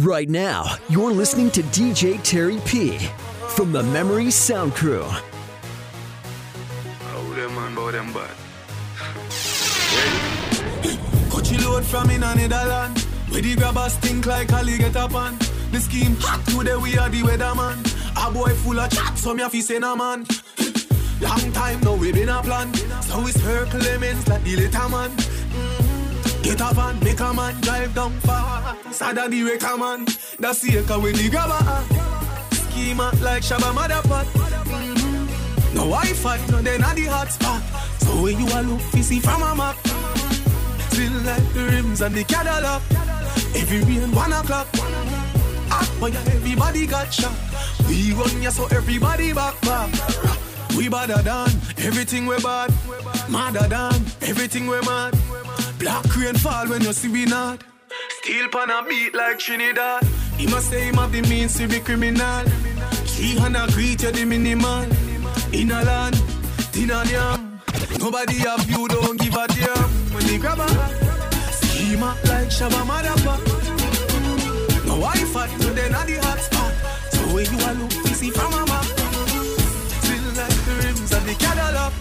Right now, you're listening to DJ Terry P from the Memory Sound Crew. Oh, them man, boy, them bad. Coachy load from in a Netherland. Where the grabbers think like Ali get up on. The scheme hot today, we are the weatherman. A boy full of chat, so me a fi say no man. Long time now we been a plan. So we circle lemons like the little man. Get a van, make a man drive down far. Sada the wrecker man. That's the echo when the grabber. Schema like Shabba Motherpot. Mm-hmm. No Wi-Fi, no then at the hot spot. So when you a look, you see from a map. Still like the rims and the Cadillac. Every rain one o'clock. Ah, yeah, everybody got shot. We run ya so everybody back back. We badder than everything we bad. Madder than everything we mad. Black rain fall when you see we not. Steel pan a beat like Trinidad. He must say him have the means to be criminal. Three hundred greet you the minimal. In a land, tin and yam. Nobody have you, don't give a damn. When they grab a schema like Shabba Motherfucker. No Wi-Fi, so then at the hot spot. So when you a look, you see from a map. Still like the rims and the Cadillac.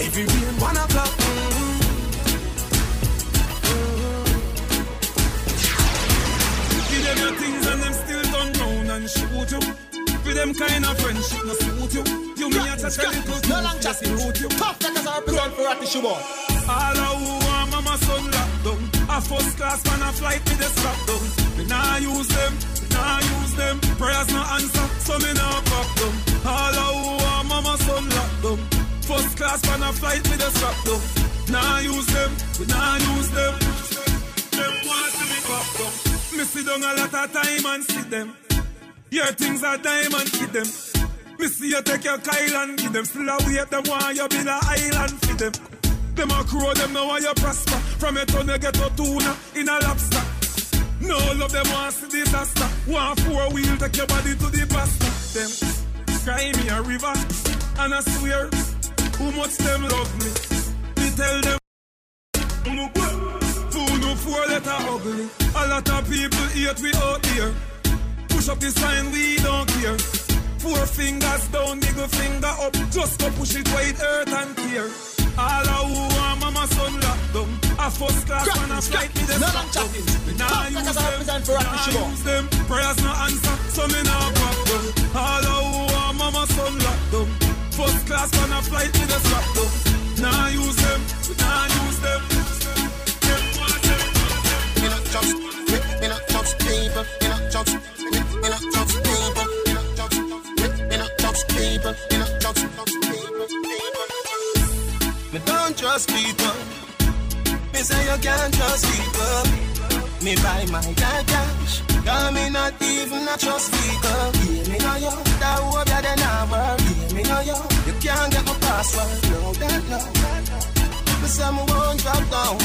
Every rain one o'clock. Them kind of friendship, no suit you. You me a touch a little No long chatting. root you. Tough like as I represent for Ratty Shubon. All of who want mama son locked down. A first class man a flight with the strap down. Me nah use them, me nah use them. Prayers no answer, so me nah pop down. All of who want mama son locked down. First class man a flight with the strap down. Nah use them, we nah use them. Them want to me pop down. Me sit down a lot of time and see them. Your things are diamond, hit them. Me see you take your Kyle and give them. Still a wait them want you build a island for them. Them a crow, them know why you prosper. From a ton you get a tuna in a lobster. No love them want see disaster. Want four wheel take your body to the pasta. Them cry me a river and I swear who much them love me. Me tell them no Fool no four letter ugly. A lot of people hate we out here. Push up the sign, we don't care. Four fingers down, middle finger up. Just go push it wide, earth and clear. All of who want mama son locked down. A first class Crap, man a flight me the no long down. Me nah use them, represent for Ratty nah use them. Prayers no answer, so me nah pop down. All of who want mama son locked down. First class man a flight me the strap down. Nah use them, nah use them. Them want them. Me not judge, me, me Me don't trust people. Me say you can't trust people. Me buy my dad cash. Cause me not even a trust people. Yeah, me know you. That hope you then I work. Yeah, me know you. You can't get my password. No, that no. Me say won't drop down.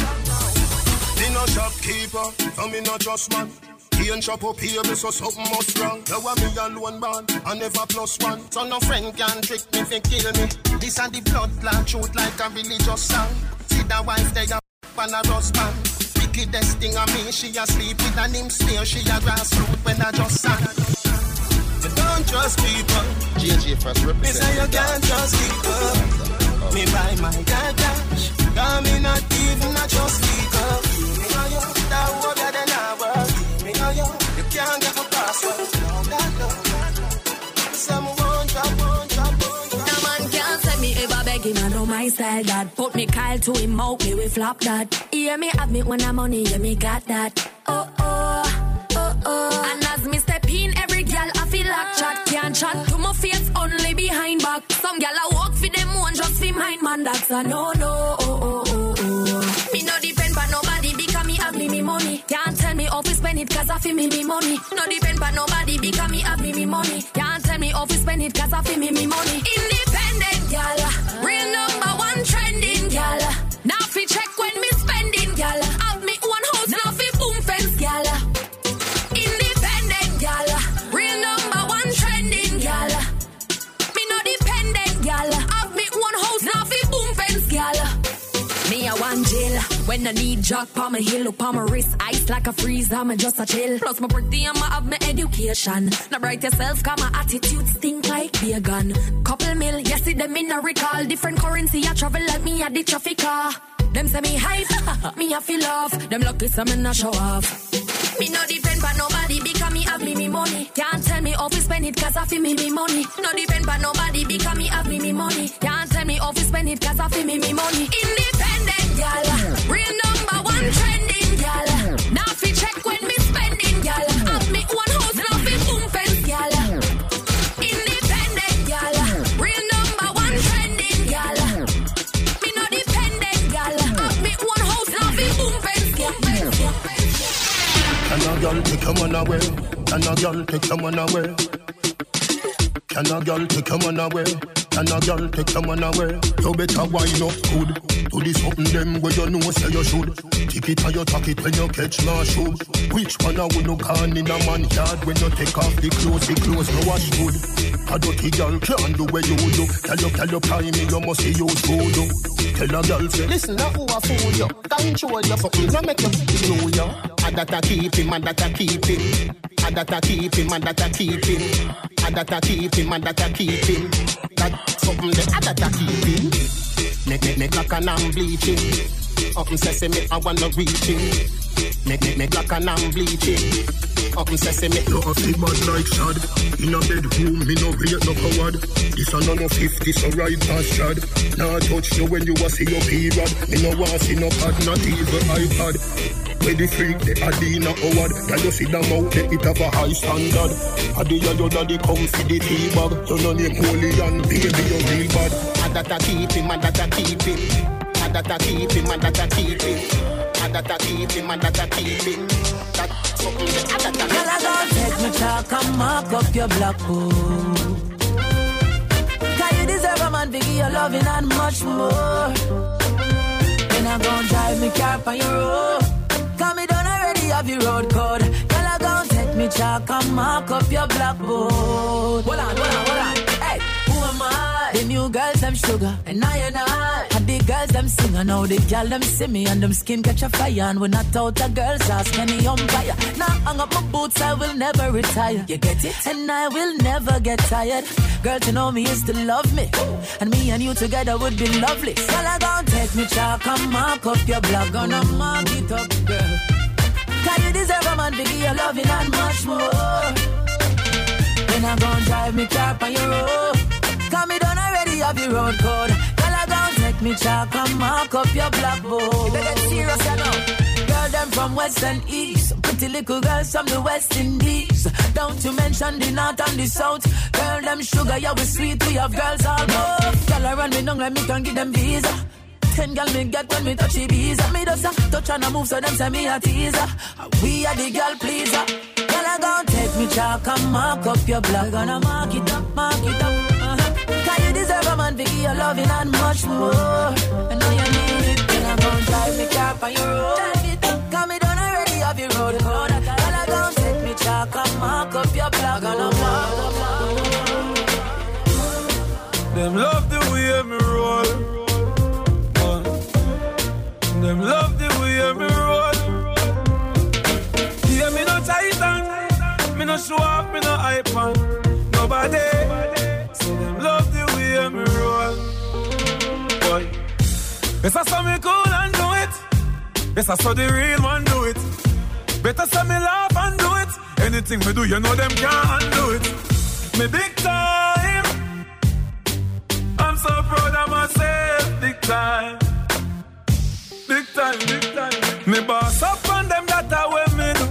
Me no shopkeeper, so me no trust man. He and shop up here, me so something must wrong. Now I'm me alone man, I never plus one. So no friend can trick me fi kill me. This and the blood clot shoot like a religious song. See the wife they a and a husband. Wickedest thing of me, she a sleep with an him stare. She a grassroot when I just sang. You don't trust people. JJ first Me say you can't trust people. Me buy my cash. Cause me not even a trust people. Him, I know my style that. Put me Kyle to him out, me we flop that. Hear me have me when I'm money, yeah me got that. Oh oh, oh oh. And as me step in, every gal I feel like chat can't chat to my face only behind back. Some gal I walk for them one just for mine, man that's a no no. Oh oh oh oh. Me no depend on nobody because me have me me money. Can't tell me how to spend it cause I feel me me money. No depend on nobody because me have me me money. Can't tell me how to spend it cause I feel me me money. Independent gal, real number one trending. Now fi check when me spending me one now fi boom. Independent gal, real number one trending. Me no dependent. One jail when I need jock palm my heel, on my wrist, ice like a freeze, I'm just a chill. Plus my birthday, I'ma have my education. Now bright yourself, cause my attitude stink like beer gun. Couple mil, yes, see them in a recall. Different currency, I travel like me at the traffic car. Them say me hype, me I feel off. Them lucky some in a show off. Me no depend on nobody because me have me me money. Can't tell me to spend it cause I feel me me money. No depend on nobody because me have me me money. Can't tell me to spend it cause I feel me me money. Independent girl take your away? Can a girl take your away? Can a take your man away? Can a girl take your man away? You better wind up good. Do this something them where you know say you should. Tip it and you tuck it when you catch my shoe. Which one I will no can in a man yard when you take off the clothes, the clothes no wash good. A dirty girl can't do where you do. Tell you, tell you, prime me, you must see you voodoo. Tell a girl say, listen, now who a fool you? Control your fucking, no make you feel you. A that a keep him, a that a keep him. A that a keep him, a that a keep him. A that a keep him, a that a keep him. That something that a that a keep him. Make make make like an I'm bleaching. Up and sesame, I wanna reach him. Make make make like an I'm bleaching. Up and sesame, you have the bad like shad. In a bedroom, me no rate no coward. This a no 50, so right past shad. Nah touch you when you a see your period. Me no want see no pad, not even iPad. Where the freak, the Adina Howard Can you see them out there, it have a high standard Adia, your daddy come for the tea bag You know name holy and baby, you real bad A that a keep him, a that a keep him A that a keep him, a that a keep him A that a keep him, a that a keep him That something that a that a keep him Girl, I gon' take me chalk and mark up your black book. Oh. Cause you deserve a man to give you loving and much more. Then I gon' drive me car on your road. Cause me done already have your road code. Girl, I gon' take me chalk and mark up your blackboard. Oh. Hold on, hold on, hold on. Hey, who am I? The new girls, them sugar, and I and I. The girls, them sing, and now the girl, them see me, and them skin catch a fire. And when I out a girls, ask any umpire. Now hang up my boots, I will never retire. You get it? And I will never get tired. Girl, to know me is to love me. And me and you together would be lovely. Girl, I gon' take me chalk and mark up your block. Gonna mark it up, girl. Cause you deserve a man to give you loving and much more. Then I gon' drive me car on your road. Cause me done already have your road code. Girl, I gon' take me chalk and mark up your blackboard. You better get serious, know. Girl, them from west and east. Pretty little girls from the west indies. Don't you mention the north and the south. Girl, them sugar, yeah, we sweet. We have girls all over. Girl, I run me down like me can give them visa. Ten gal me get when me touch the bees. Me just a touch and a move, so them say me a teaser. Uh, we are the girl pleaser. Girl, I gon' take me chalk and mark up your block. Gonna mark it up, mark it up. You deserve a man to give you loving and much more. And now you need it. Then I gon' drive me car on your road. Cause me done already have your road code. Girl, I gon' take me chalk and mark up your block. Gonna mark. Them love the way me roll. Them love the way me roll. Yeah, me no titan. Me no show off, me no hype on. Nobody. So I saw me cool and do it. I saw the real one do it. Better say me laugh and do it. Anything we do, you know them can't undo it. Me big time. I'm so proud of myself, big time. Big time, big time. Me boss up on them, that a way me do.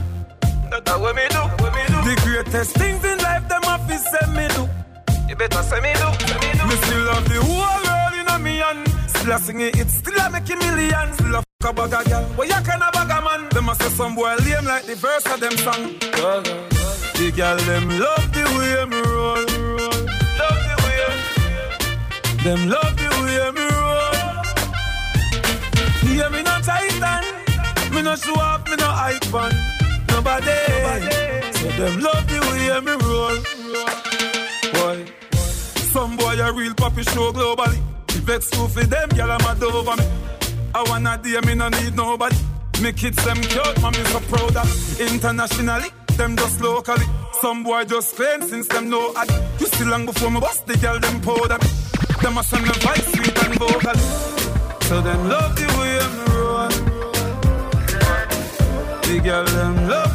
That a way me do, me do. The greatest things in life, them to say me do. You better say me do, me do. Me still love the world, Still a sing it, still a make a million. Still a fuck a bag a girl, where you can a bag a man. Them a say some boy lame like the verse of them song. The girl them love the way me roll. Love the way. Them love the way me roll. Yeah, me no titan. Me no show off, me no hype on. Nobody. So them love the way me roll. Boy. Some boy a real poppy show globally. Vex too for them, girl I'm mad over me. I wanna day, me no need nobody. Me kids them cute, mommy so proud of. Internationally, them just locally. Some boy just claim since them know I. You still long before me bust the girl them powder. Them a send them vice sweet and vocal. So them love the way me roll. The girl them love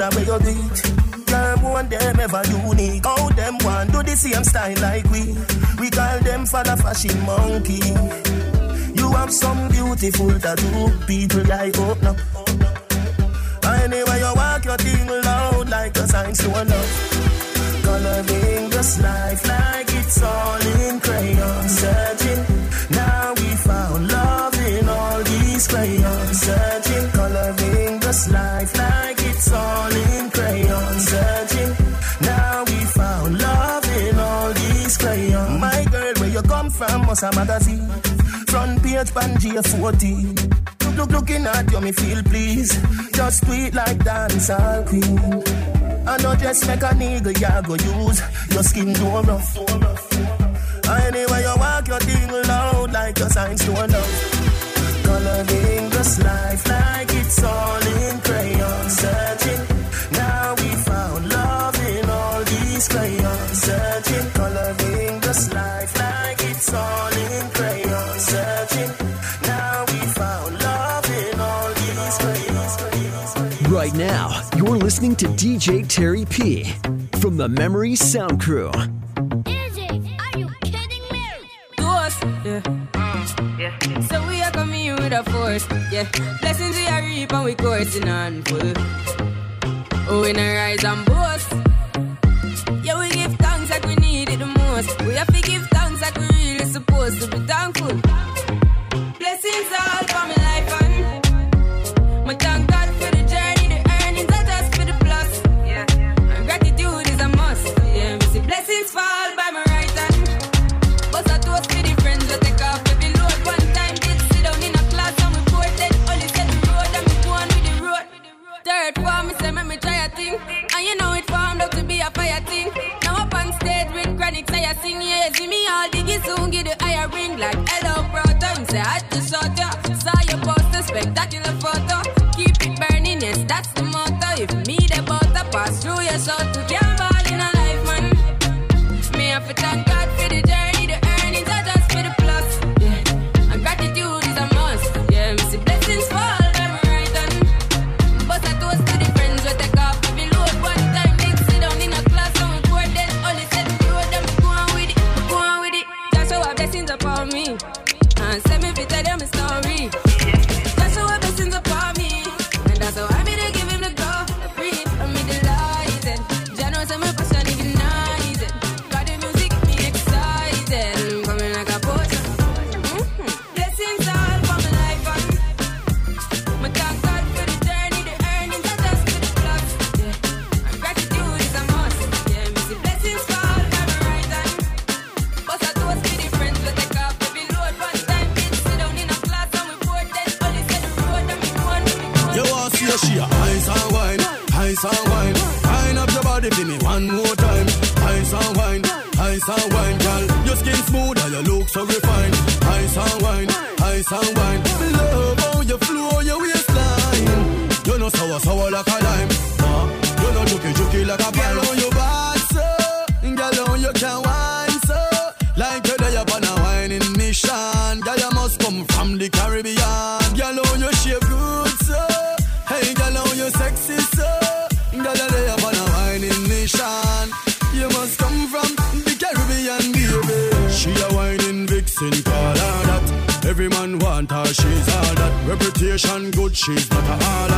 do look good at where you beat. Girl, one them ever unique. How them want do the same style like we. We call them for the fashion monkey. You have some beautiful tattoo, people like oh, open up. Anyway, you walk your thing loud like a sign to love. Coloring this life like it's all in crayon. Searching, now we found love in all these crayons. Searching, coloring this life like was a magazine. Front page, Pangea 14. Look, look, looking at you, me feel please. Just tweet like dancehall queen. I know just make a nigga, ya go use your skin do rough. Anyway, you walk your thing loud like your signs to love. Coloring this life like it's all in crayon. Searching, Right now, you're listening to DJ Terry P from the Memory Sound Crew. Izzy, are you kidding me? to us. Yeah. yeah. So we are coming with a force. Yeah. Blessings we are reap and we coursing on full. Oh, we not rise and boast. Yeah, we give thanks like we need it the most. We have to be thankful. Pass through your man want her, she's all that. Reputation good, she's not a all.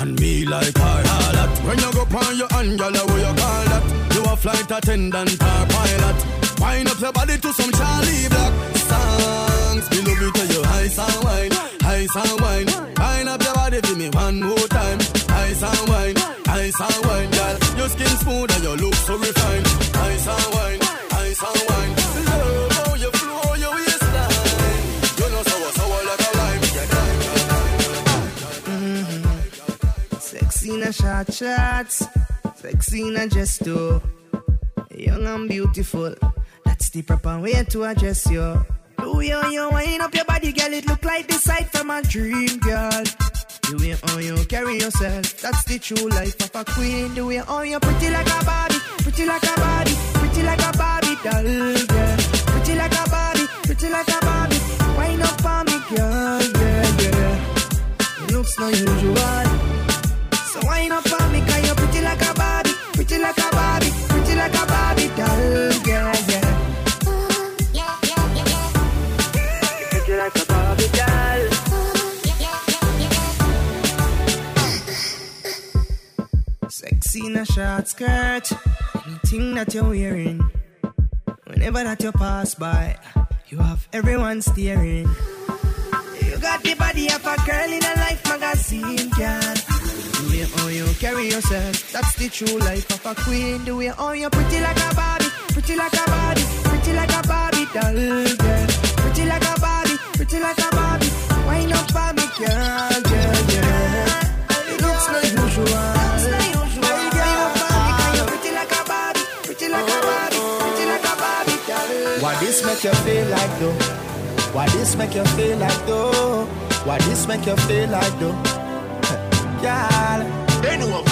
And me like her, all that. When you go on your girl, what you call that? You a flight attendant or pilot. Wind up your body to some Charlie Black songs. Me love you till you ice and wine, ice and wine. Wind up your body for me one more time. Ice and wine, ice and wine, girl. Your skin smooth and your look so refined. Shots. Sexy not just too. Young and beautiful. That's the proper way to address you. Do you, you wind up your body, girl? It look like the sight from a dream, girl. The way how you carry yourself, that's the true life of a queen. The way how you pretty like a Barbie, pretty like a Barbie, pretty like a Barbie doll, girl. Pretty like a Barbie, pretty like a Barbie. Wind up on me, girl, yeah, yeah. It looks no usual. So wind up on me, cause you're pretty like a Barbie, pretty like a Barbie, pretty like a Barbie doll, girl, yeah. Pretty like a Barbie doll. Sexy in a short skirt, anything that you're wearing. Whenever that you pass by, you have everyone staring. You got the body of a girl in a life magazine, carry yourself, that's the true life of a queen. The way how you pretty like a Barbie, pretty like a Barbie, pretty like a Barbie doll, girl. Pretty like a Barbie, pretty like a Barbie. Wind up on me, girl, girl, girl. It looks like usual. Wind up on me, 'cause you're pretty like a Barbie, pretty like a Barbie, pretty like a Barbie doll. Why this make you feel like though? Why this make you feel like though? Why this make you feel like though? Girl, bend over.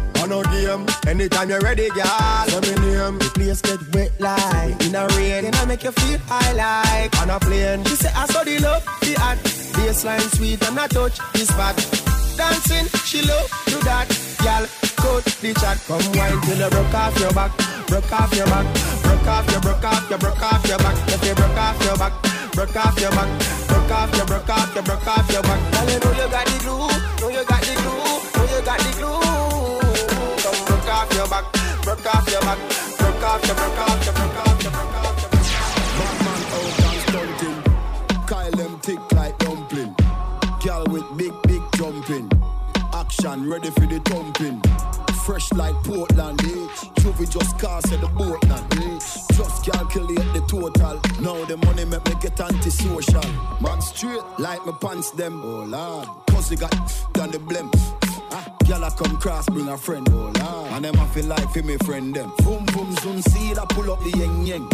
A game. Anytime you're ready, girl. Let me name. The place get wet like in a rain. And I make you feel high like on a plane. She say I saw the love, the act. Baseline sweet and I touch the spot. Dancing, she love do that. Girl, coat the chat. Come wine till you broke off your back. Broke off your back. Broke off your, broke off your, broke off your back. If you broke off your back. Broke off your back, broke off your, broke off your, broke off your back. Girl, you know you got the glue, know you got the glue, know you got the glue. Off your back, broke off your back, broke off your, broke off your, broke off your, broke off your. Batman out and stunting. Kyle them thick like dumpling. Girl with big, big jumping. Action ready for the thumping. Fresh like Portland, eh? Juvie just cast at the boat now, eh? Just calculate the total. Now the money make me get antisocial. Man straight like my pants them. Oh lord, pussy got done the blem. Girl, I come cross, bring a friend, oh lord. And them I feel like for me friend them. Boom, boom, zoom, see that pull up the yeng yeng.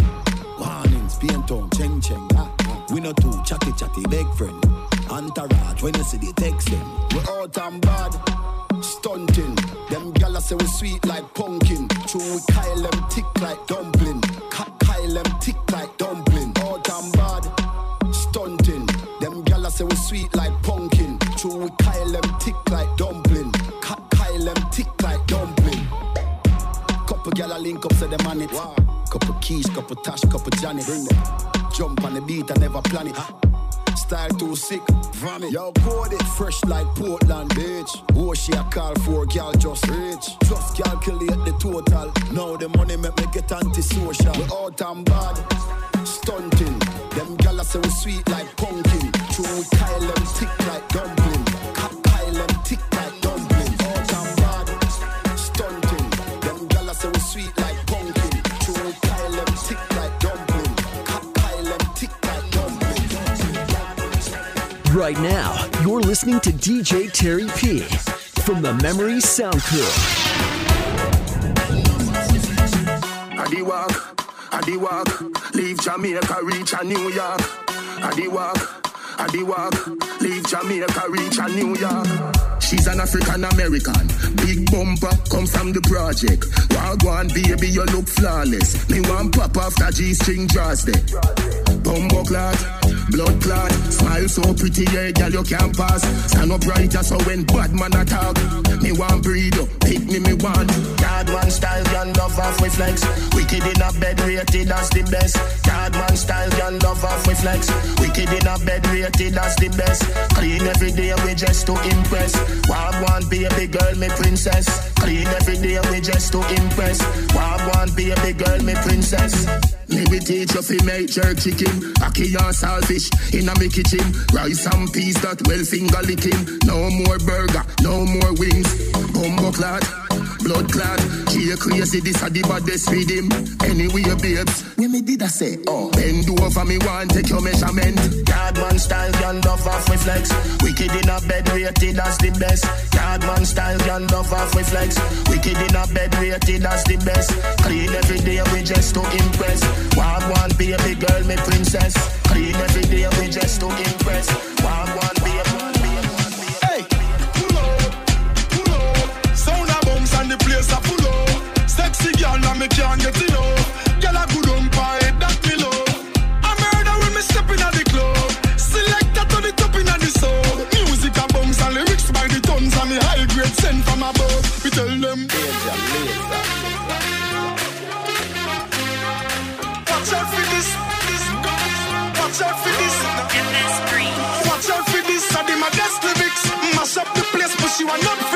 Warnings, paint on, cheng cheng. Ah. We no two chatty chatty big friend. Entourage, when you see the text them. We out and bad, stunting. Them gala say we sweet like pumpkin. True, we Kyle them tick like dumpling. Ka- Kyle them tick like dumpling. Out and bad, stunting. Them gala say we sweet like pumpkin. True, we Kyle them tick like dumpling. Gyal link up, say them on it. Couple keys, couple tash, couple Janet. Jump on the beat, I never plan it. Style too sick, vomit. Yo, code it fresh like Portland, bitch. Who she a call for, girl just rich. Just calculate the total. Now the money make me get antisocial. We out and bad, stunting. Them gyal say we sweet like pumpkin. True, we Kyle them tick like dumpling. Kyle them tick like dumpling. Sweet like pumpkin. True, we Kyle them tick like dumpling. Ka- Kyle them tick like dumpling. Right now, you're listening to DJ Terry P from the Memory Sound Crew. I the walk, I the walk, leave Jamaica, reach a New York. I the walk, I the walk, leave Jamaica, reach a New York. She's an African American, big bumper, comes from the project. Wagwan baby, you look flawless. Me want pop after G string draws there. Bumbo clot, blood smile so pretty, yeah, girl you can't pass. Stand up brighter so when bad man attack, me want breed up, pick me me want. God man style, gun love off with flex. Wicked in a bed rated as the best. God man style, gun love off with flex. Wicked in a bed rated as the best. Clean every day we just to impress. Wild one baby girl, me princess. Clean every day we just to impress. Wild one baby girl, me princess. Me we teach you fi make jerk chicken, ackee and saltfish. Inna me kitchen him. Rice and peas that well finger licking. No more burger, no more wings. Bumbo clad, blood clad. She a crazy, this a the baddest with him. Anyway, babes, when me did I say, oh, bend over me one, take your measurement. Yardman style, gun off off with flex. Wicked in a bed, rated as the best. Yardman style, gun off off with flex. Wicked in a bed, rated as the best. Clean every day, we just to impress. One one baby girl, me princess. Clean every day, we just to impress. One one Girl, now me can't get enough. Girl a good on pie, that me love. I murder when me step in at the club. Selector to the top in at the sub. Music a bounce and lyrics by the tons and me high grade sent from above. We tell them. Watch out for this, this, watch out for this. Watch out for this, I did my best lyrics. Mash up the place, but she want not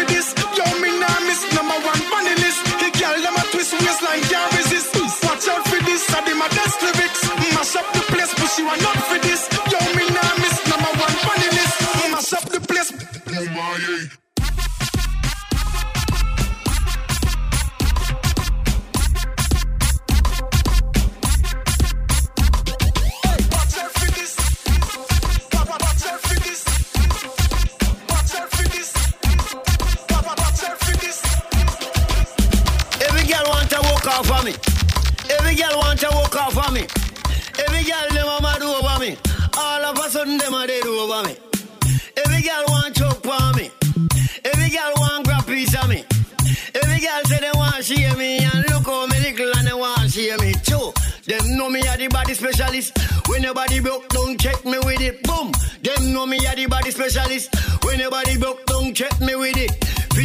specialist. When your body broke, don't check me with it. Boom. Them know me a the body specialist. When your body broke, don't check me with it.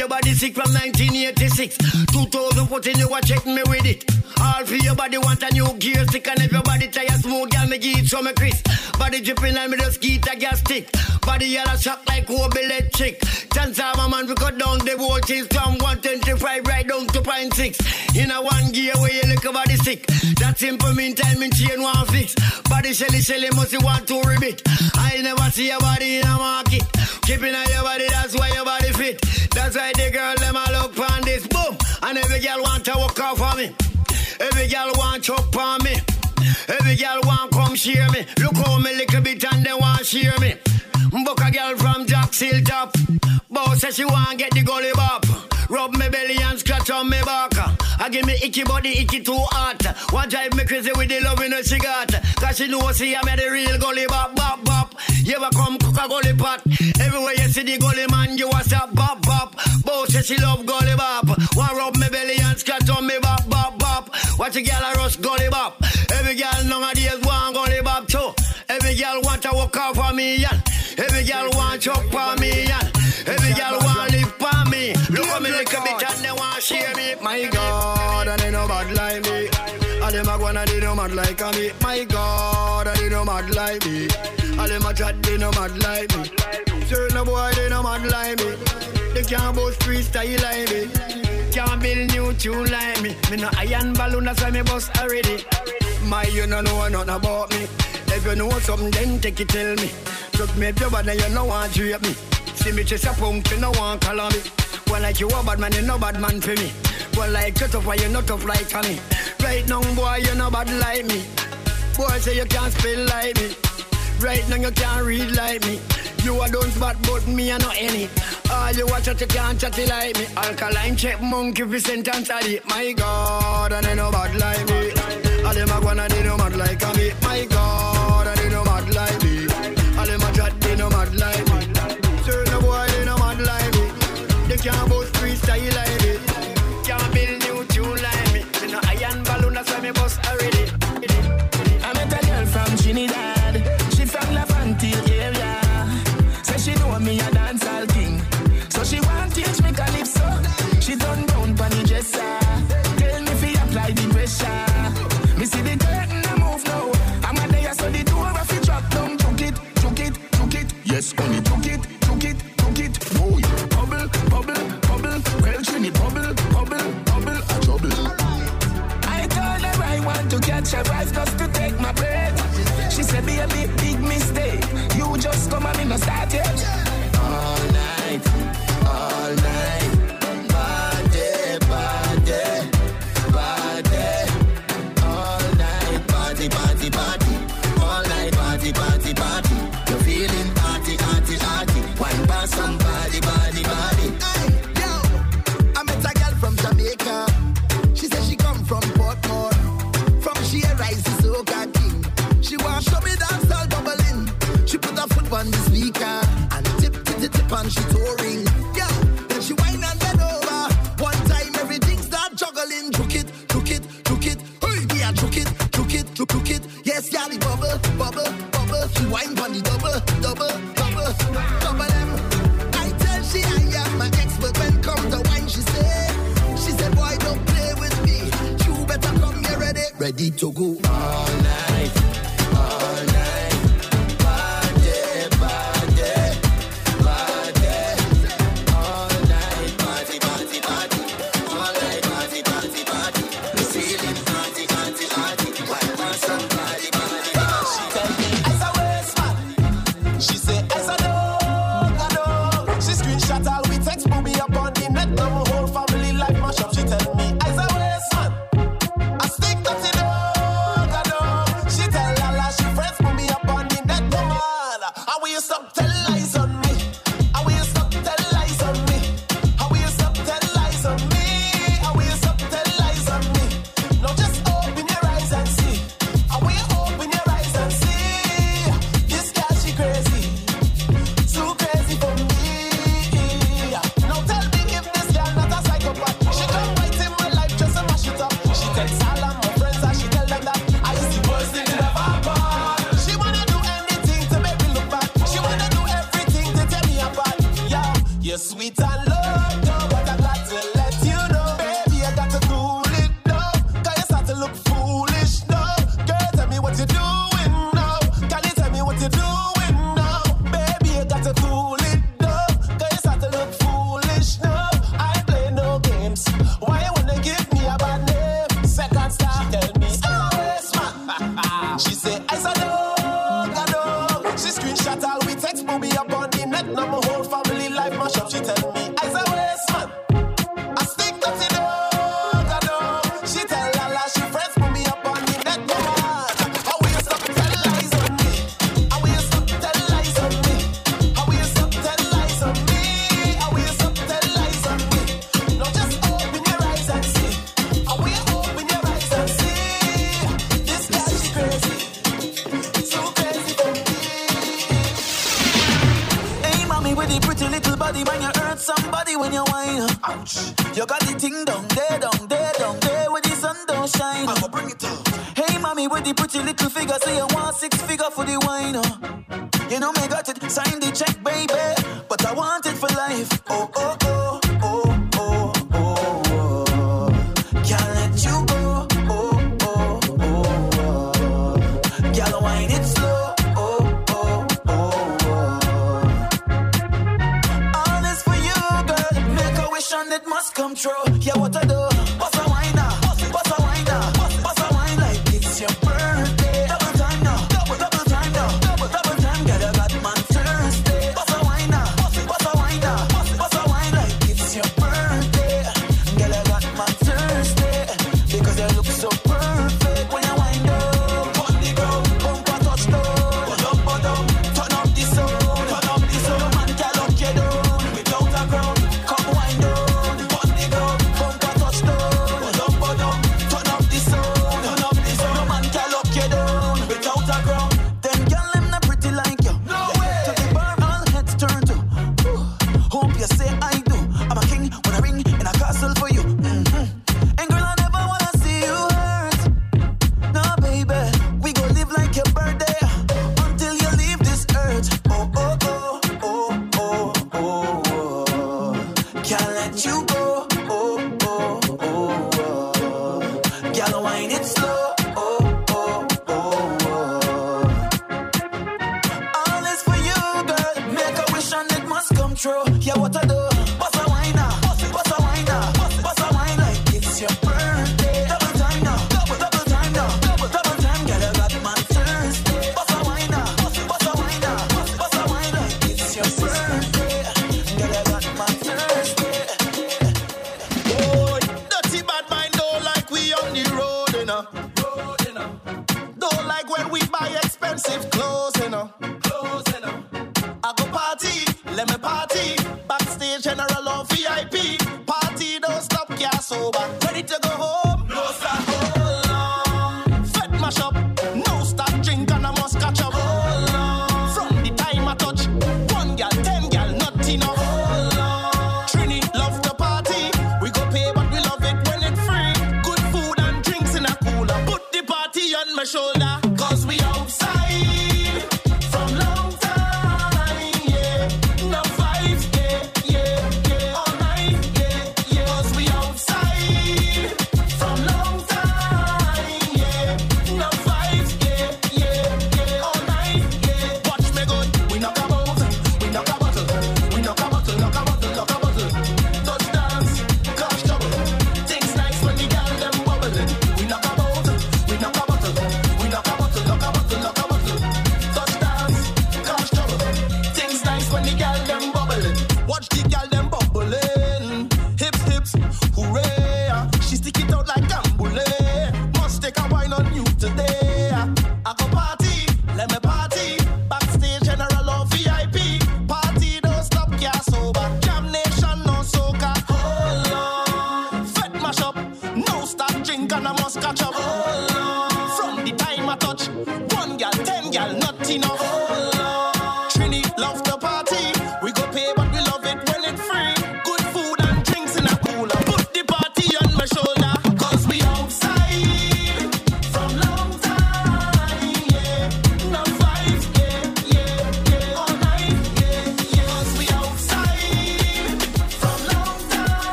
Your body sick from 1986. 2014, you a check me with it. All for your body want a new gear stick and if your body tire smooth, girl, me give it some Chris. Body dripping and me just get a gas stick. Body yellow shock like Kobe electric. Chance of a man we cut down the voltage from 125 right down to point six. In a one gear where you look a body sick. That simple meantime in chain one fix. Body shelly shelly must want to ribbit. I never see your body in a market. Keeping on your body, that's why your body fit. That's why the girl them a look on this boom. And every girl want to walk off on me. Every girl want chop on me. Every girl want come share me. Look how me little bit and they want share me. Book a girl from Jack Hilltop. Boss says she want get the gully bop. Rub me belly and scratch on me back. I give me icky body, icky too hot. One drive me crazy with the love in her she got. Cause she know see I'm the real gully bop, bop, bop. You ever come cook a gully pot? Everywhere you see the gully man, you a stop, bop, bop. Says she love gully bop. One rub me belly and scratch on me bop, bop, bop. Watch a girl a rush gully bop. Every girl nowadays want gully bop too. Every girl want to walk off on me, yeah. Every girl want chop on me, yeah. Every girl want live on me. Look at me like a bit and they want share me. My God, and they no bad like me. And them a go and they no mad like me. My God, and they no mad like me. And them a chat, they no mad like me. Certain boy, they no mad like me. They can't boast freestyle like me. Can't build new tune like me. Me no iron balloon, that's why me bust already. My, you no know nothing about me. If you know something, then take it, tell me. Just me up your body, you know want to me. See me chase a punk, you know want call on me. One like you a bad man, you no bad man for me. One like you tough, why you not tough like me. Right now, boy, you no bad like me. Boy, say you can't spell like me. Right now, you can't read like me. You a don't spot, but me a no any. All you watch out, you can't chat like me. Alkaline check monkey fi sentence at it. My God, and they no bad like me. All them a go and they no mad like me. My God,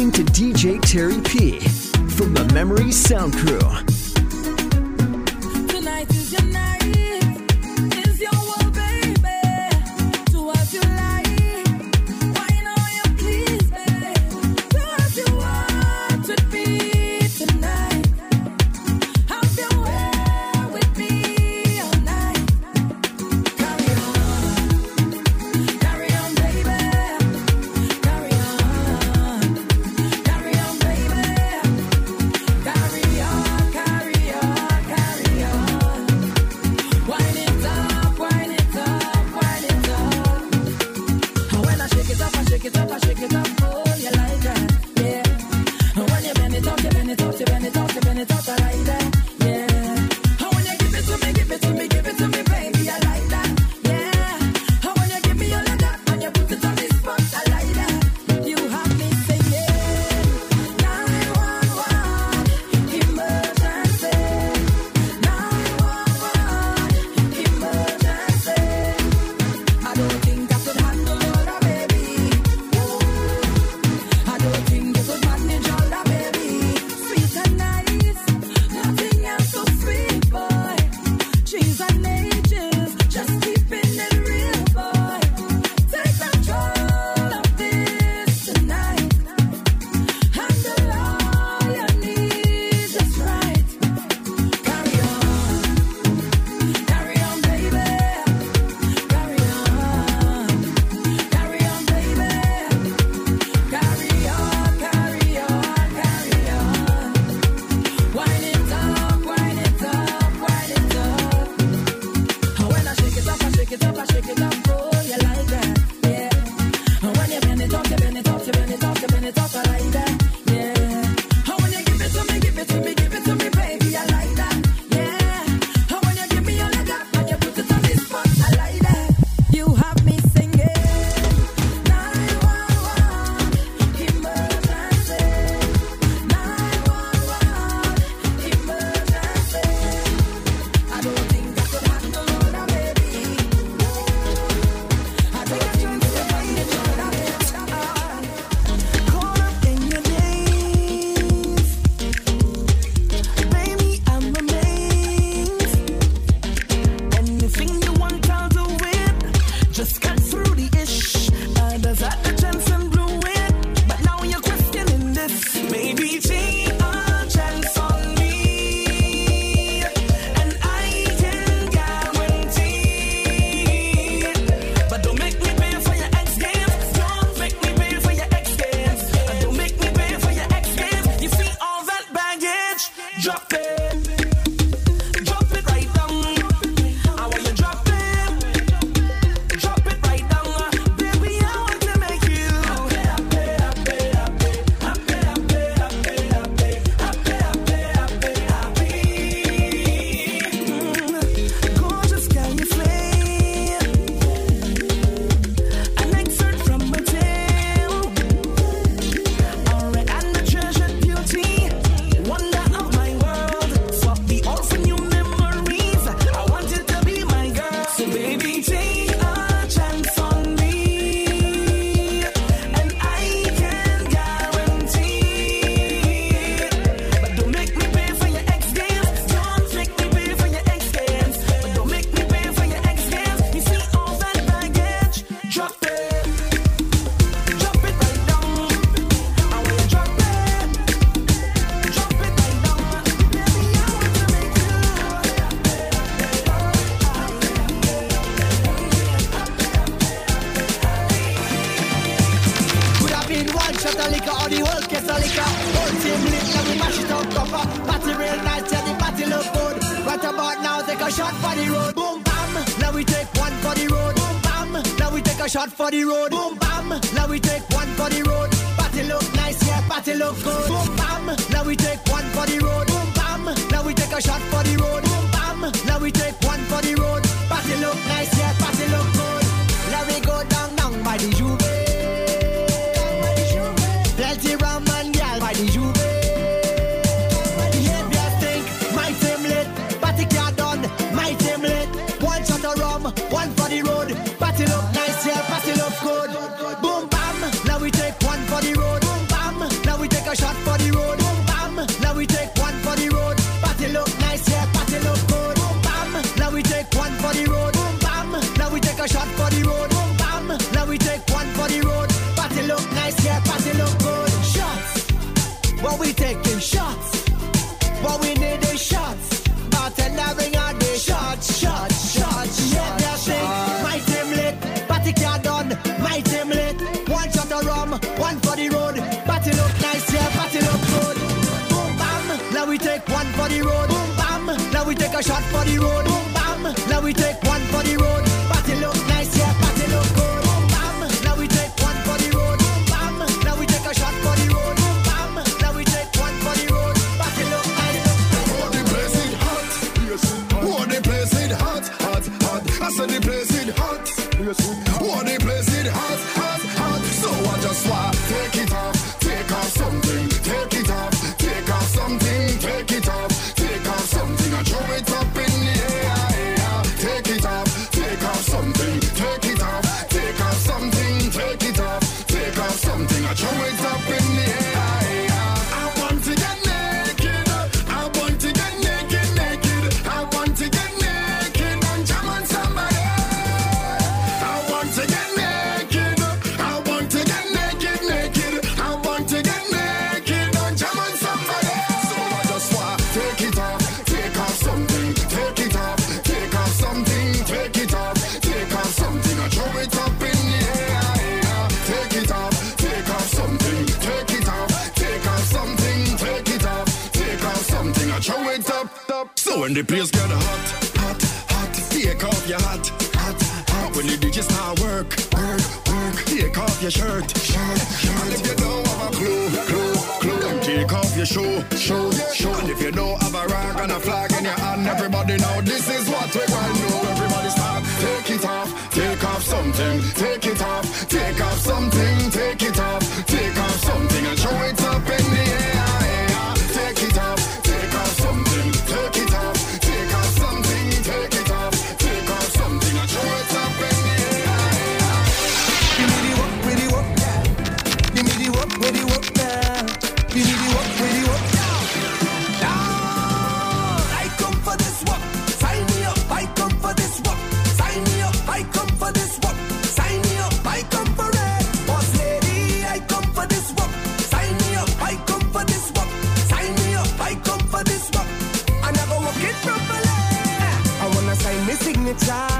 listening to DJ Terry P from the Memory Sound Crew. que trabaja shot for the road. Boom bam, now we take one for the road. Party look nice, yeah, party look good. Boom bam, now we take one for the road. Boom bam, now we take a shot for the road. a shot for the road. The place sign my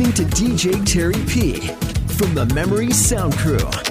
listening to DJ Terry P from the Memory Sound Crew.